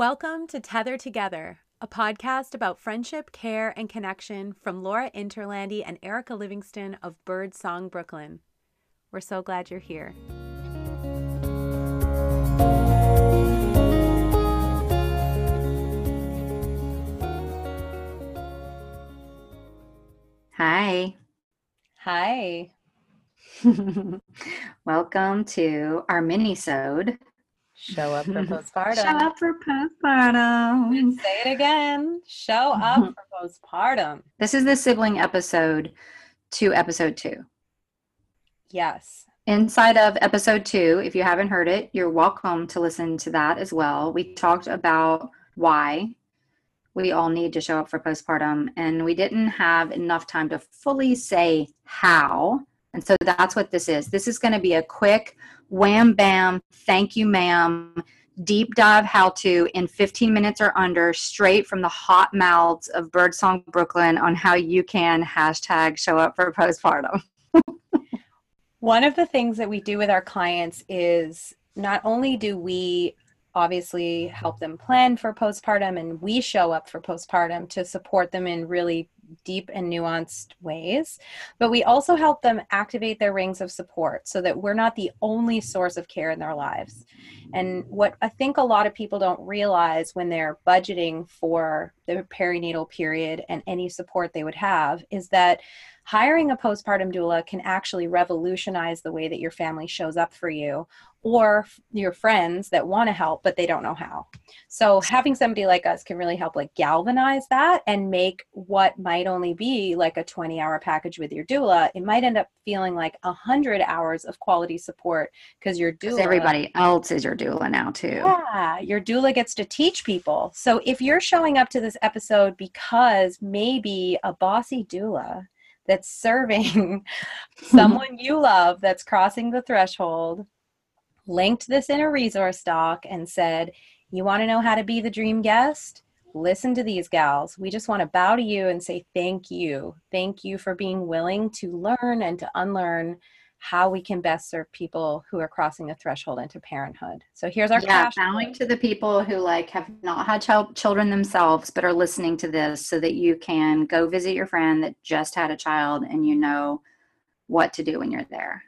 Welcome to Tether Together, a podcast about friendship, care, and connection from Laura Interlandi and Erica Livingston of Birdsong Brooklyn. We're so glad you're here. Hi. Hi. Welcome to our mini-sode. Show up for postpartum. Show up for postpartum. Say it again. Show up mm-hmm. for postpartum. This is the sibling episode to episode two. Yes. Inside of episode two, if you haven't heard it, you're welcome to listen to that as well. We talked about why we all need to show up for postpartum, and we didn't have enough time to fully say how. And so that's what this is. This is going to be a quick wham bam, thank you, ma'am, deep dive how to in 15 minutes or under, straight from the hot mouths of Birdsong Brooklyn on how you can hashtag show up for postpartum. One of the things that we do with our clients is not only do we obviously help them plan for postpartum and we show up for postpartum to support them in really deep and nuanced ways. But we also help them activate their rings of support so that we're not the only source of care in their lives. And what I think a lot of people don't realize when they're budgeting for the perinatal period and any support they would have is that hiring a postpartum doula can actually revolutionize the way that your family shows up for you or your friends that want to help but they don't know how. So having somebody like us can really help like galvanize that and make what might only be like a 20 hour package with your doula it might end up feeling like 100 hours of quality support because your doula everybody else is your doula now too yeah your doula gets to teach people so if you're showing up to this episode because maybe a bossy doula that's serving someone you love that's crossing the threshold linked this in a resource doc and said, You want to know how to be the dream guest? Listen to these gals. We just want to bow to you and say thank you. Thank you for being willing to learn and to unlearn how we can best serve people who are crossing the threshold into parenthood. So here's our yeah, bowing to the people who like have not had child, children themselves but are listening to this so that you can go visit your friend that just had a child and you know what to do when you're there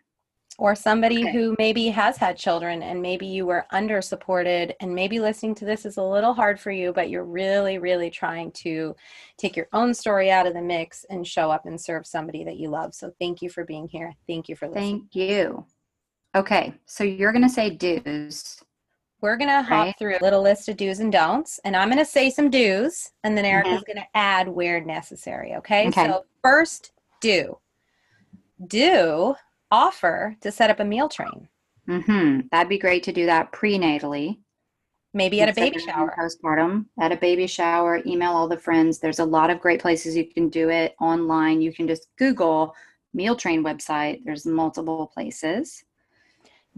or somebody okay. who maybe has had children and maybe you were under supported and maybe listening to this is a little hard for you but you're really really trying to take your own story out of the mix and show up and serve somebody that you love. So thank you for being here. Thank you for listening. Thank you. Okay so you're going to say do's we're going to hop through a little list of do's and don'ts and i'm going to say some do's and then erica's mm-hmm. going to add where necessary okay? okay. So first do. Do offer to set up a meal train. Mm-hmm. That'd be great to do that prenatally. Maybe at a baby shower. Postpartum, at a baby shower, email all the friends. There's a lot of great places you can do it online. You can just Google meal train website. There's multiple places.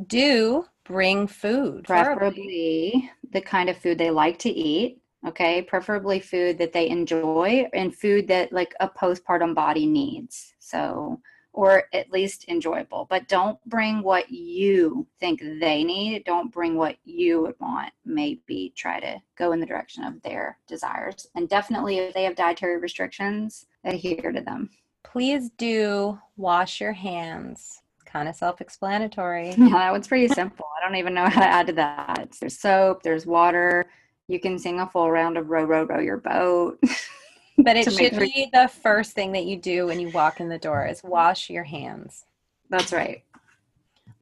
Do bring food. Preferably the kind of food they like to eat. Okay. Preferably food that they enjoy and food that like a postpartum body needs. So or at least enjoyable. But don't bring what you think they need. Don't bring what you would want. Maybe try to go in the direction of their desires. And definitely, if they have dietary restrictions, adhere to them. Please do wash your hands. Kind of self explanatory. Yeah, that one's pretty simple. I don't even know how to add to that. There's soap, there's water. You can sing a full round of row, row, row your boat. But it should be the first thing that you do when you walk in the door is wash your hands. That's right.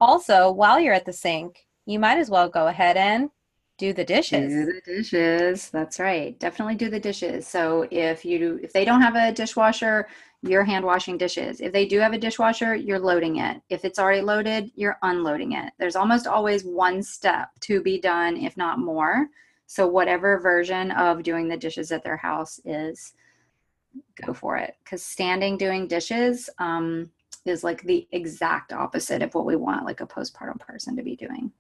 Also, while you're at the sink, you might as well go ahead and do the dishes. Do the dishes. That's right. Definitely do the dishes. So if you if they don't have a dishwasher, you're hand washing dishes. If they do have a dishwasher, you're loading it. If it's already loaded, you're unloading it. There's almost always one step to be done, if not more. So whatever version of doing the dishes at their house is go for it because standing doing dishes um, is like the exact opposite of what we want like a postpartum person to be doing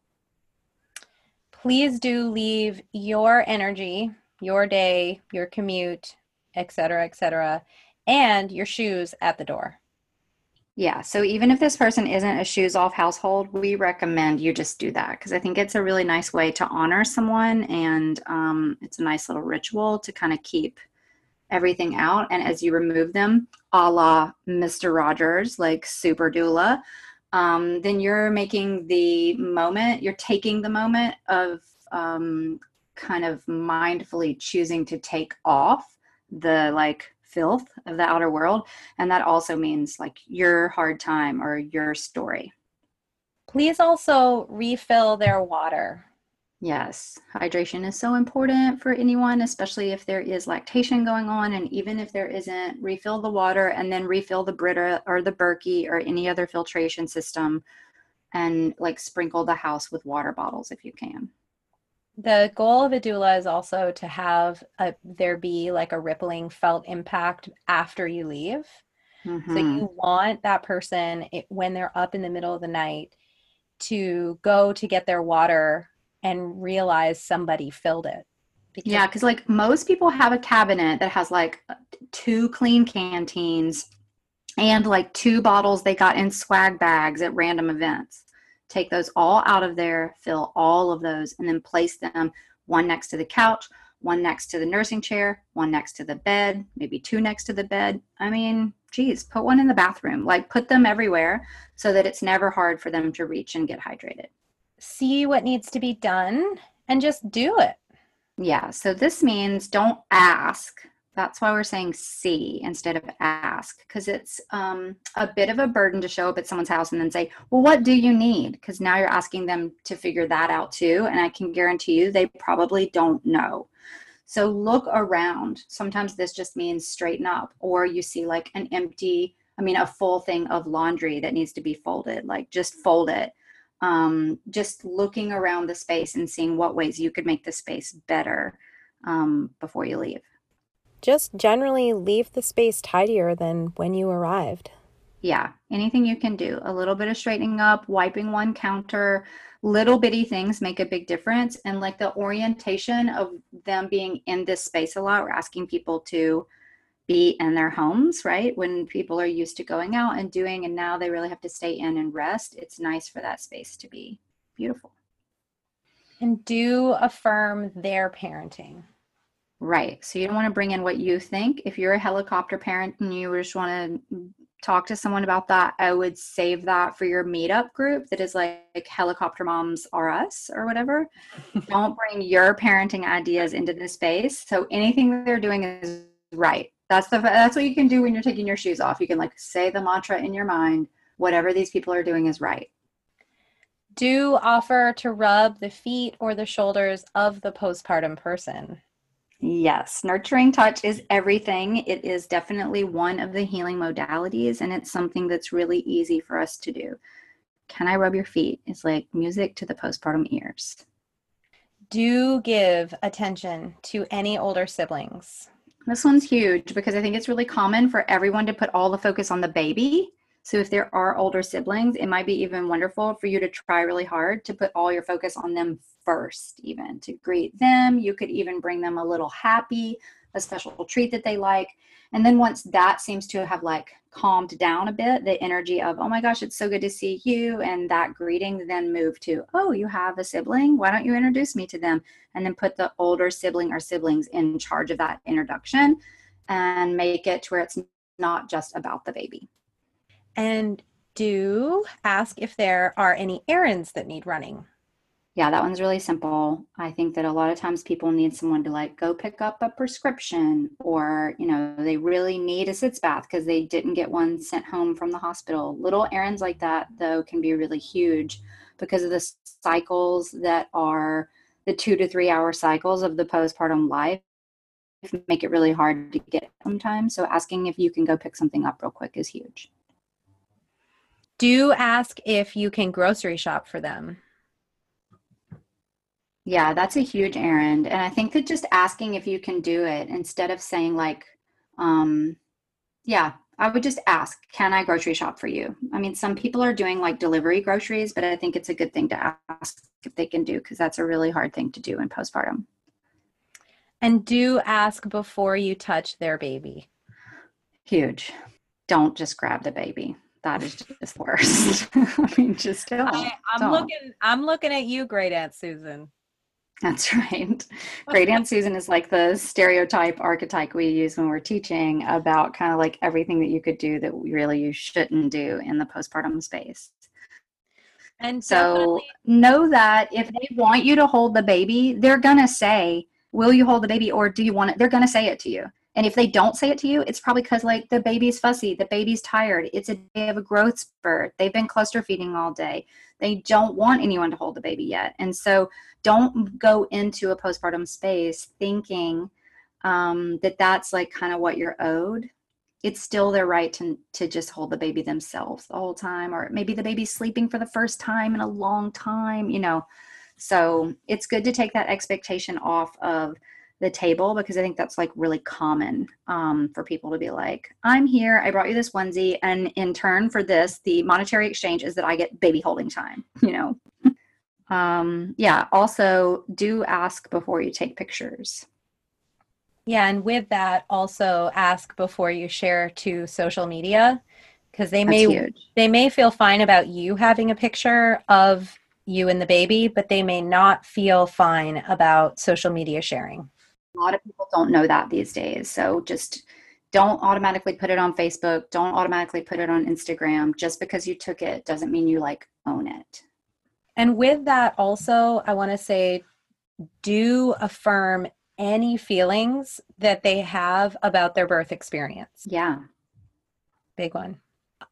please do leave your energy your day your commute etc etc and your shoes at the door Yeah. So even if this person isn't a shoes off household, we recommend you just do that because I think it's a really nice way to honor someone and um, it's a nice little ritual to kind of keep everything out. And as you remove them, a la Mr. Rogers, like super doula, um, then you're making the moment, you're taking the moment of um, kind of mindfully choosing to take off the like filth of the outer world. And that also means like your hard time or your story. Please also refill their water. Yes, hydration is so important for anyone, especially if there is lactation going on. And even if there isn't, refill the water and then refill the Brita or the Berkey or any other filtration system and like sprinkle the house with water bottles if you can the goal of a doula is also to have a, there be like a rippling felt impact after you leave. Mm-hmm. So you want that person it, when they're up in the middle of the night to go to get their water and realize somebody filled it. Because yeah, because like most people have a cabinet that has like uh, two Klean Kanteens and like two bottles they got in swag bags at random events take those all out of there, fill all of those, and then place them one next to the couch, one next to the nursing chair, one next to the bed, maybe two next to the bed. I mean, geez, put one in the bathroom. Like put them everywhere so that it's never hard for them to reach and get hydrated. See what needs to be done and just do it. Yeah. So this means don't ask that's why we're saying see instead of ask, because it's um, a bit of a burden to show up at someone's house and then say, Well, what do you need? Because now you're asking them to figure that out too. And I can guarantee you they probably don't know. So look around. Sometimes this just means straighten up, or you see like an empty, I mean, a full thing of laundry that needs to be folded, like just fold it. Um, just looking around the space and seeing what ways you could make the space better um, before you leave just generally leave the space tidier than when you arrived. Yeah, anything you can do. A little bit of straightening up, wiping one counter, little bitty things make a big difference. And like the orientation of them being in this space a lot, we're asking people to be in their homes, right? When people are used to going out and doing, and now they really have to stay in and rest, it's nice for that space to be beautiful. And do affirm their parenting. Right. So you don't want to bring in what you think. If you're a helicopter parent and you just want to talk to someone about that, I would save that for your meetup group that is like, like helicopter moms are us or whatever. don't bring your parenting ideas into this space. So anything they're doing is right. That's the that's what you can do when you're taking your shoes off. You can like say the mantra in your mind, whatever these people are doing is right. Do offer to rub the feet or the shoulders of the postpartum person. Yes, nurturing touch is everything. It is definitely one of the healing modalities, and it's something that's really easy for us to do. Can I rub your feet? It's like music to the postpartum ears. Do give attention to any older siblings. This one's huge because I think it's really common for everyone to put all the focus on the baby. So if there are older siblings, it might be even wonderful for you to try really hard to put all your focus on them first, even to greet them. You could even bring them a little happy, a special treat that they like. And then once that seems to have like calmed down a bit, the energy of, oh my gosh, it's so good to see you, and that greeting then move to, oh, you have a sibling? Why don't you introduce me to them? And then put the older sibling or siblings in charge of that introduction and make it to where it's not just about the baby. And do ask if there are any errands that need running yeah, that one's really simple. I think that a lot of times people need someone to like go pick up a prescription or, you know, they really need a sitz bath because they didn't get one sent home from the hospital. Little errands like that, though, can be really huge because of the cycles that are the two to three hour cycles of the postpartum life make it really hard to get sometimes. So asking if you can go pick something up real quick is huge. Do ask if you can grocery shop for them. Yeah, that's a huge errand. And I think that just asking if you can do it instead of saying, like, um, yeah, I would just ask, can I grocery shop for you? I mean, some people are doing like delivery groceries, but I think it's a good thing to ask if they can do because that's a really hard thing to do in postpartum. And do ask before you touch their baby. Huge. Don't just grab the baby that is just worst. I mean, just don't. I, I'm don't. looking. I'm looking at you, Great Aunt Susan. That's right. Great Aunt Susan is like the stereotype archetype we use when we're teaching about kind of like everything that you could do that really you shouldn't do in the postpartum space. And So know that if they want you to hold the baby, they're going to say, Will you hold the baby or do you want it? They're going to say it to you. And if they don't say it to you, it's probably because like the baby's fussy, the baby's tired, it's a day of a growth spurt, they've been cluster feeding all day, they don't want anyone to hold the baby yet. And so don't go into a postpartum space thinking um, that that's like kind of what you're owed it's still their right to, to just hold the baby themselves the whole time or maybe the baby's sleeping for the first time in a long time you know so it's good to take that expectation off of the table because i think that's like really common um, for people to be like i'm here i brought you this onesie and in turn for this the monetary exchange is that i get baby holding time you know? Um, yeah also do ask before you take pictures. Yeah, and with that, also ask before you share to social media because they that's may huge. they may feel fine about you having a picture of you and the baby, but they may not feel fine about social media sharing. A lot of people don't know that these days. So just don't automatically put it on facebook. Don't automatically put it on instagram. Just because you took it doesn't mean you like own it. And with that, also, I want to say do affirm any feelings that they have about their birth experience. yeah. Big one.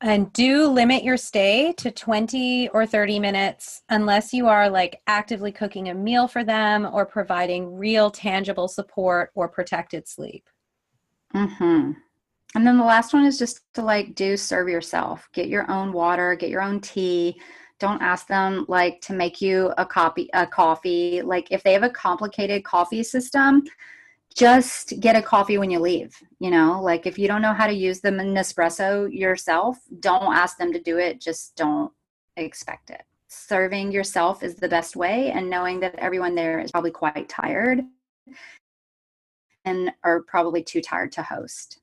And do limit your stay to 20 or 30 minutes unless you are like actively cooking a meal for them or providing real tangible support or protected sleep. hmm and then the last one is just to like do serve yourself. Get your own water get your own tea. Don't ask them like to make you a copy a coffee. Like if they have a complicated coffee system just get a coffee when you leave you know? Like if you don't know how to use the nespresso yourself don't ask them to do it just don't expect it. Serving yourself is the best way and knowing that everyone there is probably quite tired and are probably too tired to host.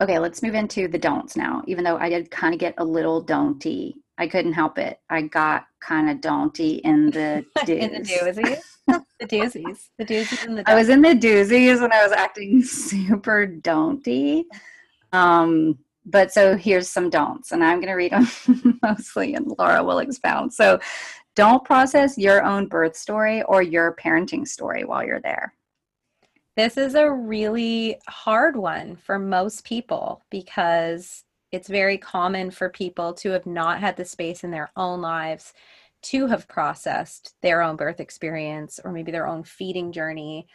Okay let's move into the don'ts now even though i did kind of get a little don'ty i couldn't help it i got kind of don'ty in the In the doozies. the doozies. The doozies and the I was in the doozies and I was acting super don'ty. Um, but so here's some don'ts, and I'm going to read them mostly, and Laura will expound. So, don't process your own birth story or your parenting story while you're there. This is a really hard one for most people because it's very common for people to have not had the space in their own lives to have processed their own birth experience or maybe their own feeding journey.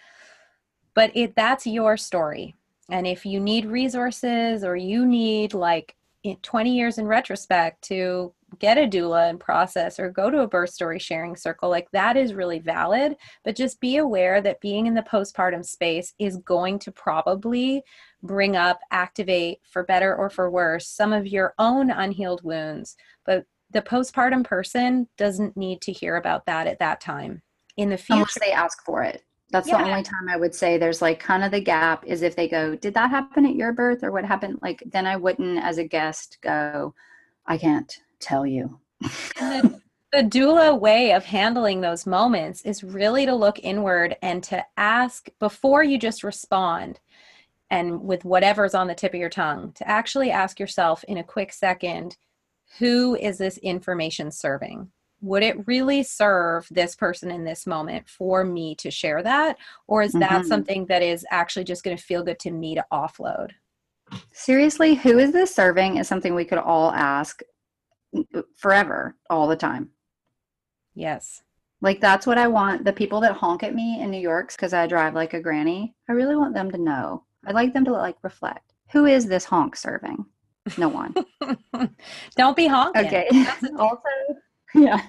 But it that's your story. And if you need resources or you need like 20 years in retrospect to get a doula and process or go to a birth story sharing circle, like that is really valid but just be aware that being in the postpartum space is going to probably bring up, activate, for better or for worse, some of your own unhealed wounds. But the postpartum person doesn't need to hear about that at that time. In the future, Unless they ask for it. That's Yeah. the only time I would say there's like kind of the gap is if they go, Did that happen at your birth or what happened? Like, then I wouldn't, as a guest, go, I can't tell you. The, the doula way of handling those moments is really to look inward and to ask before you just respond and with whatever's on the tip of your tongue to actually ask yourself in a quick second who is this information serving would it really serve this person in this moment for me to share that or is that Mhm. something that is actually just going to feel good to me to offload Seriously, who is this serving is something we could all ask forever, all the time. yes Like, that's what I want. The people that honk at me in New York because I drive like a granny, I really want them to know. I'd like them to like reflect. Who is this honk serving? No one. don't be honking Okay. Also, yeah.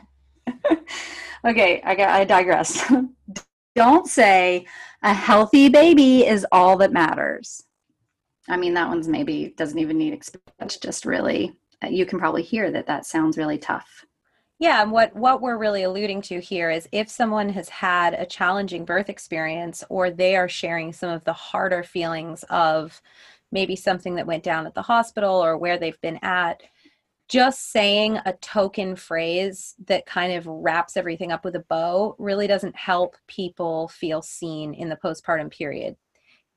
okay, I got. I digress. Don't say a healthy baby is all that matters. I mean, that one's maybe doesn't even need. That's just really. You can probably hear that. That sounds really tough. Yeah, and what what we're really alluding to here is if someone has had a challenging birth experience or they are sharing some of the harder feelings of maybe something that went down at the hospital or where they've been at, just saying a token phrase that kind of wraps everything up with a bow really doesn't help people feel seen in the postpartum period.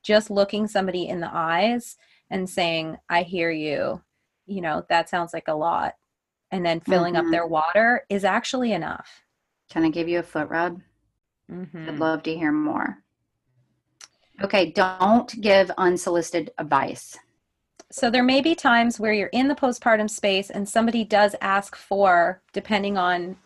Just looking somebody in the eyes and saying, I hear you, you know, that sounds like a lot. And then filling mm-hmm. up their water is actually enough. Can I give you a foot rub? Mm-hmm. I'd love to hear more. Okay, don't give unsolicited advice. So there may be times where you're in the postpartum space and somebody does ask for, depending on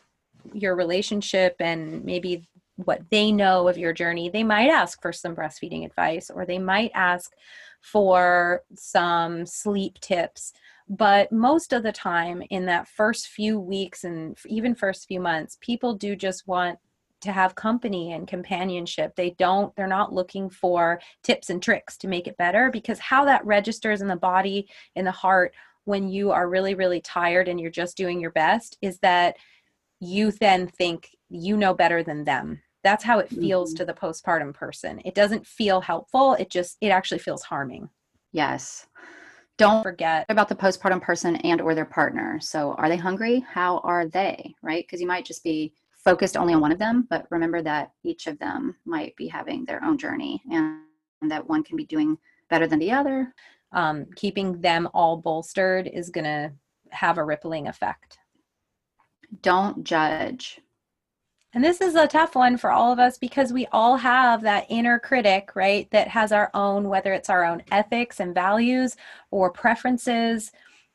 your relationship and maybe what they know of your journey, they might ask for some breastfeeding advice or they might ask for some sleep tips. But most of the time, in that first few weeks and even first few months, people do just want to have company and companionship. They don't, they're not looking for tips and tricks to make it better because how that registers in the body, in the heart, when you are really, really tired and you're just doing your best is that you then think you know better than them. That's how it feels mm-hmm. to the postpartum person. It doesn't feel helpful. It just, it actually feels harming. Yes. Don't forget about the postpartum person and or their partner. So are they hungry? How are they? Right? Because you might just be focused only on one of them, but remember that each of them might be having their own journey and that one can be doing better than the other. Um, keeping them all bolstered is going to have a rippling effect. Don't judge. And this is a tough one for all of us because we all have that inner critic, right? That has our own, whether it's our own ethics and values or preferences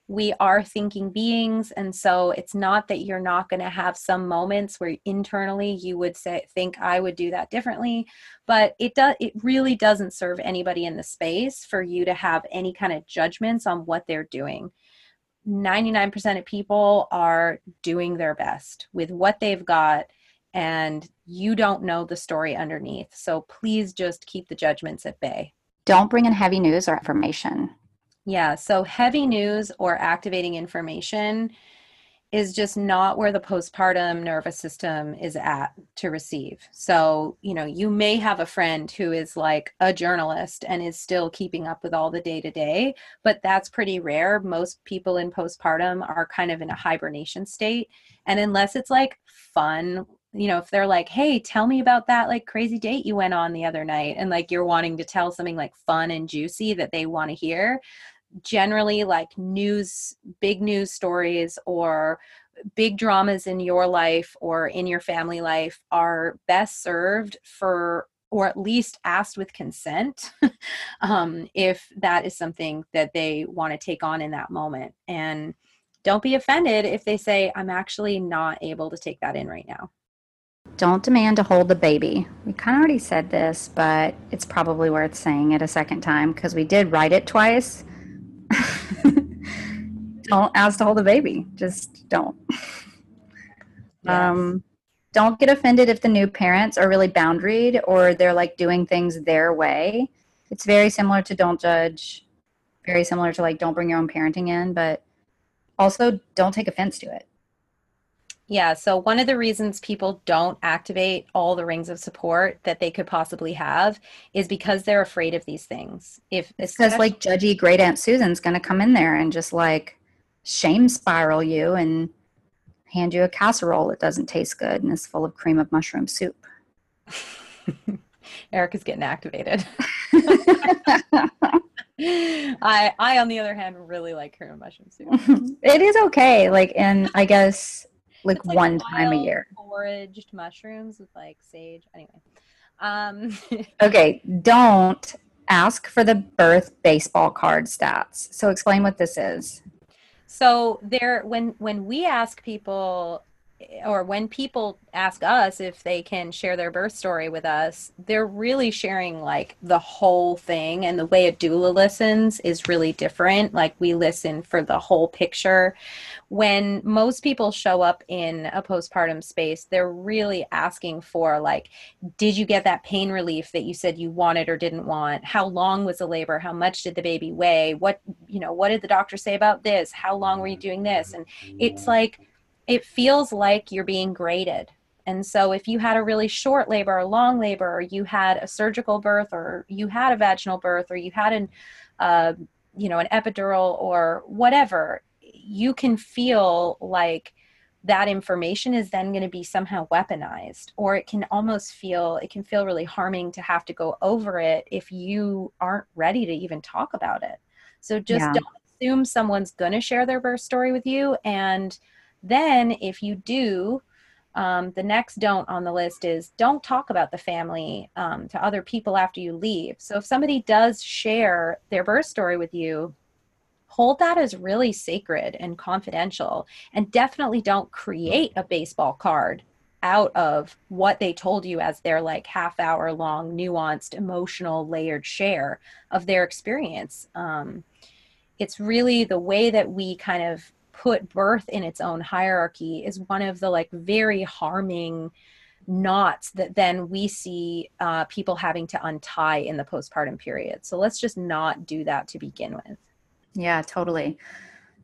we are thinking beings and so it's not that you're not going to have some moments where internally you would say think i would do that differently but it does it really doesn't serve anybody in the space for you to have any kind of judgments on what they're doing 99% of people are doing their best with what they've got and you don't know the story underneath so please just keep the judgments at bay don't bring in heavy news or information yeah, so heavy news or activating information is just not where the postpartum nervous system is at to receive. So, you know, you may have a friend who is like a journalist and is still keeping up with all the day to day, but that's pretty rare. Most people in postpartum are kind of in a hibernation state. And unless it's like fun, you know, if they're like, hey, tell me about that like crazy date you went on the other night, and like you're wanting to tell something like fun and juicy that they want to hear, generally like news big news stories or big dramas in your life or in your family life are best served for or at least asked with consent um, if that is something that they want to take on in that moment. And don't be offended if they say i'm actually not able to take that in right now don't demand to hold the baby. We kind of already said this, but it's probably worth saying it a second time because we did write it twice don't ask to hold the baby. Just don't. Um, don't get offended if the new parents are really boundaried or they're like doing things their way. It's very similar to don't judge, very similar to like don't bring your own parenting in, but also don't take offense to it. Yeah. So, one of the reasons people don't activate all the rings of support that they could possibly have is because they're afraid of these things. If because like judgy great Aunt Susan's going to come in there and just like shame spiral you and hand you a casserole that doesn't taste good and is full of cream of mushroom soup. Eric is getting activated. I, I, on the other hand, really like cream of mushroom soup. it is okay. Like, and I guess like, like one time a year. Foraged mushrooms with like sage. Anyway. Um okay, don't ask for the birth baseball card stats. So explain what this is. So there when when we ask people or when people ask us if they can share their birth story with us, they're really sharing like the whole thing. And the way a doula listens is really different. Like we listen for the whole picture. When most people show up in a postpartum space, they're really asking for like, did you get that pain relief that you said you wanted or didn't want? How long was the labor? How much did the baby weigh? What, you know, what did the doctor say about this? How long were you mm-hmm. doing this? And it's mm-hmm. like, it feels like you're being graded. And so, if you had a really short labor or long labor, or you had a surgical birth, or you had a vaginal birth, or you had an, uh, you know, an epidural, or whatever, you can feel like that information is then going to be somehow weaponized or it can almost feel it can feel really harming to have to go over it if you aren't ready to even talk about it so just yeah. don't assume someone's going to share their birth story with you and then if you do um, the next don't on the list is don't talk about the family um, to other people after you leave. So if somebody does share their birth story with you hold that as really sacred and confidential. And definitely don't create a baseball card out of what they told you as their like half hour long nuanced emotional layered share of their experience. Um, it's really the way that we kind of put birth in its own hierarchy is one of the like very harming knots that then we see uh, people having to untie in the postpartum period so let's just not do that to begin with yeah, totally.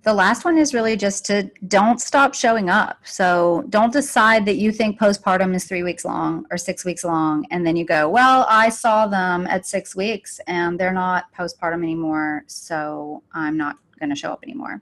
The last one is really just to don't stop showing up. So don't decide that you think postpartum is three weeks long or six weeks long, and then you go, well, I saw them at six weeks and they're not postpartum anymore, so I'm not going to show up anymore.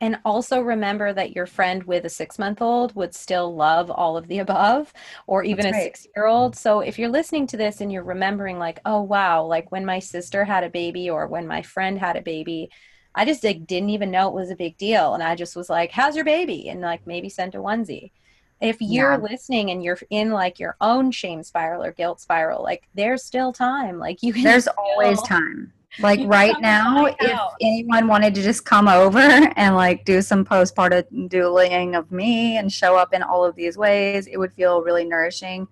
And also remember that your friend with a six month old would still love all of the above, or even That's a right. six year old. So if you're listening to this and you're remembering, like, oh, wow, like when my sister had a baby or when my friend had a baby, I just like, didn't even know it was a big deal. And I just was like, how's your baby? And like maybe sent a onesie. If you're yeah. listening and you're in like your own shame spiral or guilt spiral, like there's still time. Like you can There's still, always time. Like right now, if anyone wanted to just come over and like do some postpartum dueling of me and show up in all of these ways, it would feel really nourishing.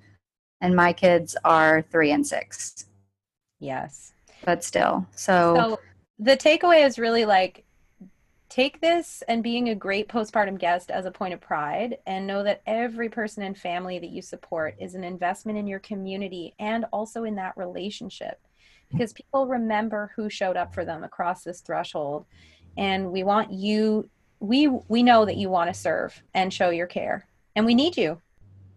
And my kids are three and six. Yes. But still. So, so the takeaway is really like take this and being a great postpartum guest as a point of pride and know that every person and family that you support is an investment in your community and also in that relationship because people remember who showed up for them across this threshold. And we want you we we know that you want to serve and show your care. And we need you.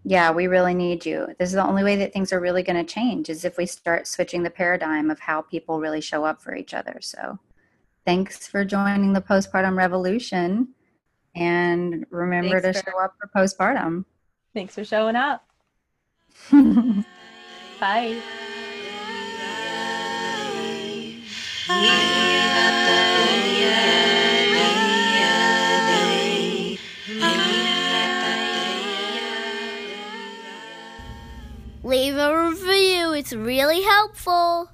Yeah we really need you. This is the only way that things are really going to change is if we start switching the paradigm of how people really show up for each other. So thanks for joining the postpartum revolution and remember thanks to for, show up for postpartum. Thanks for showing up. Bye leave a review. It's really helpful.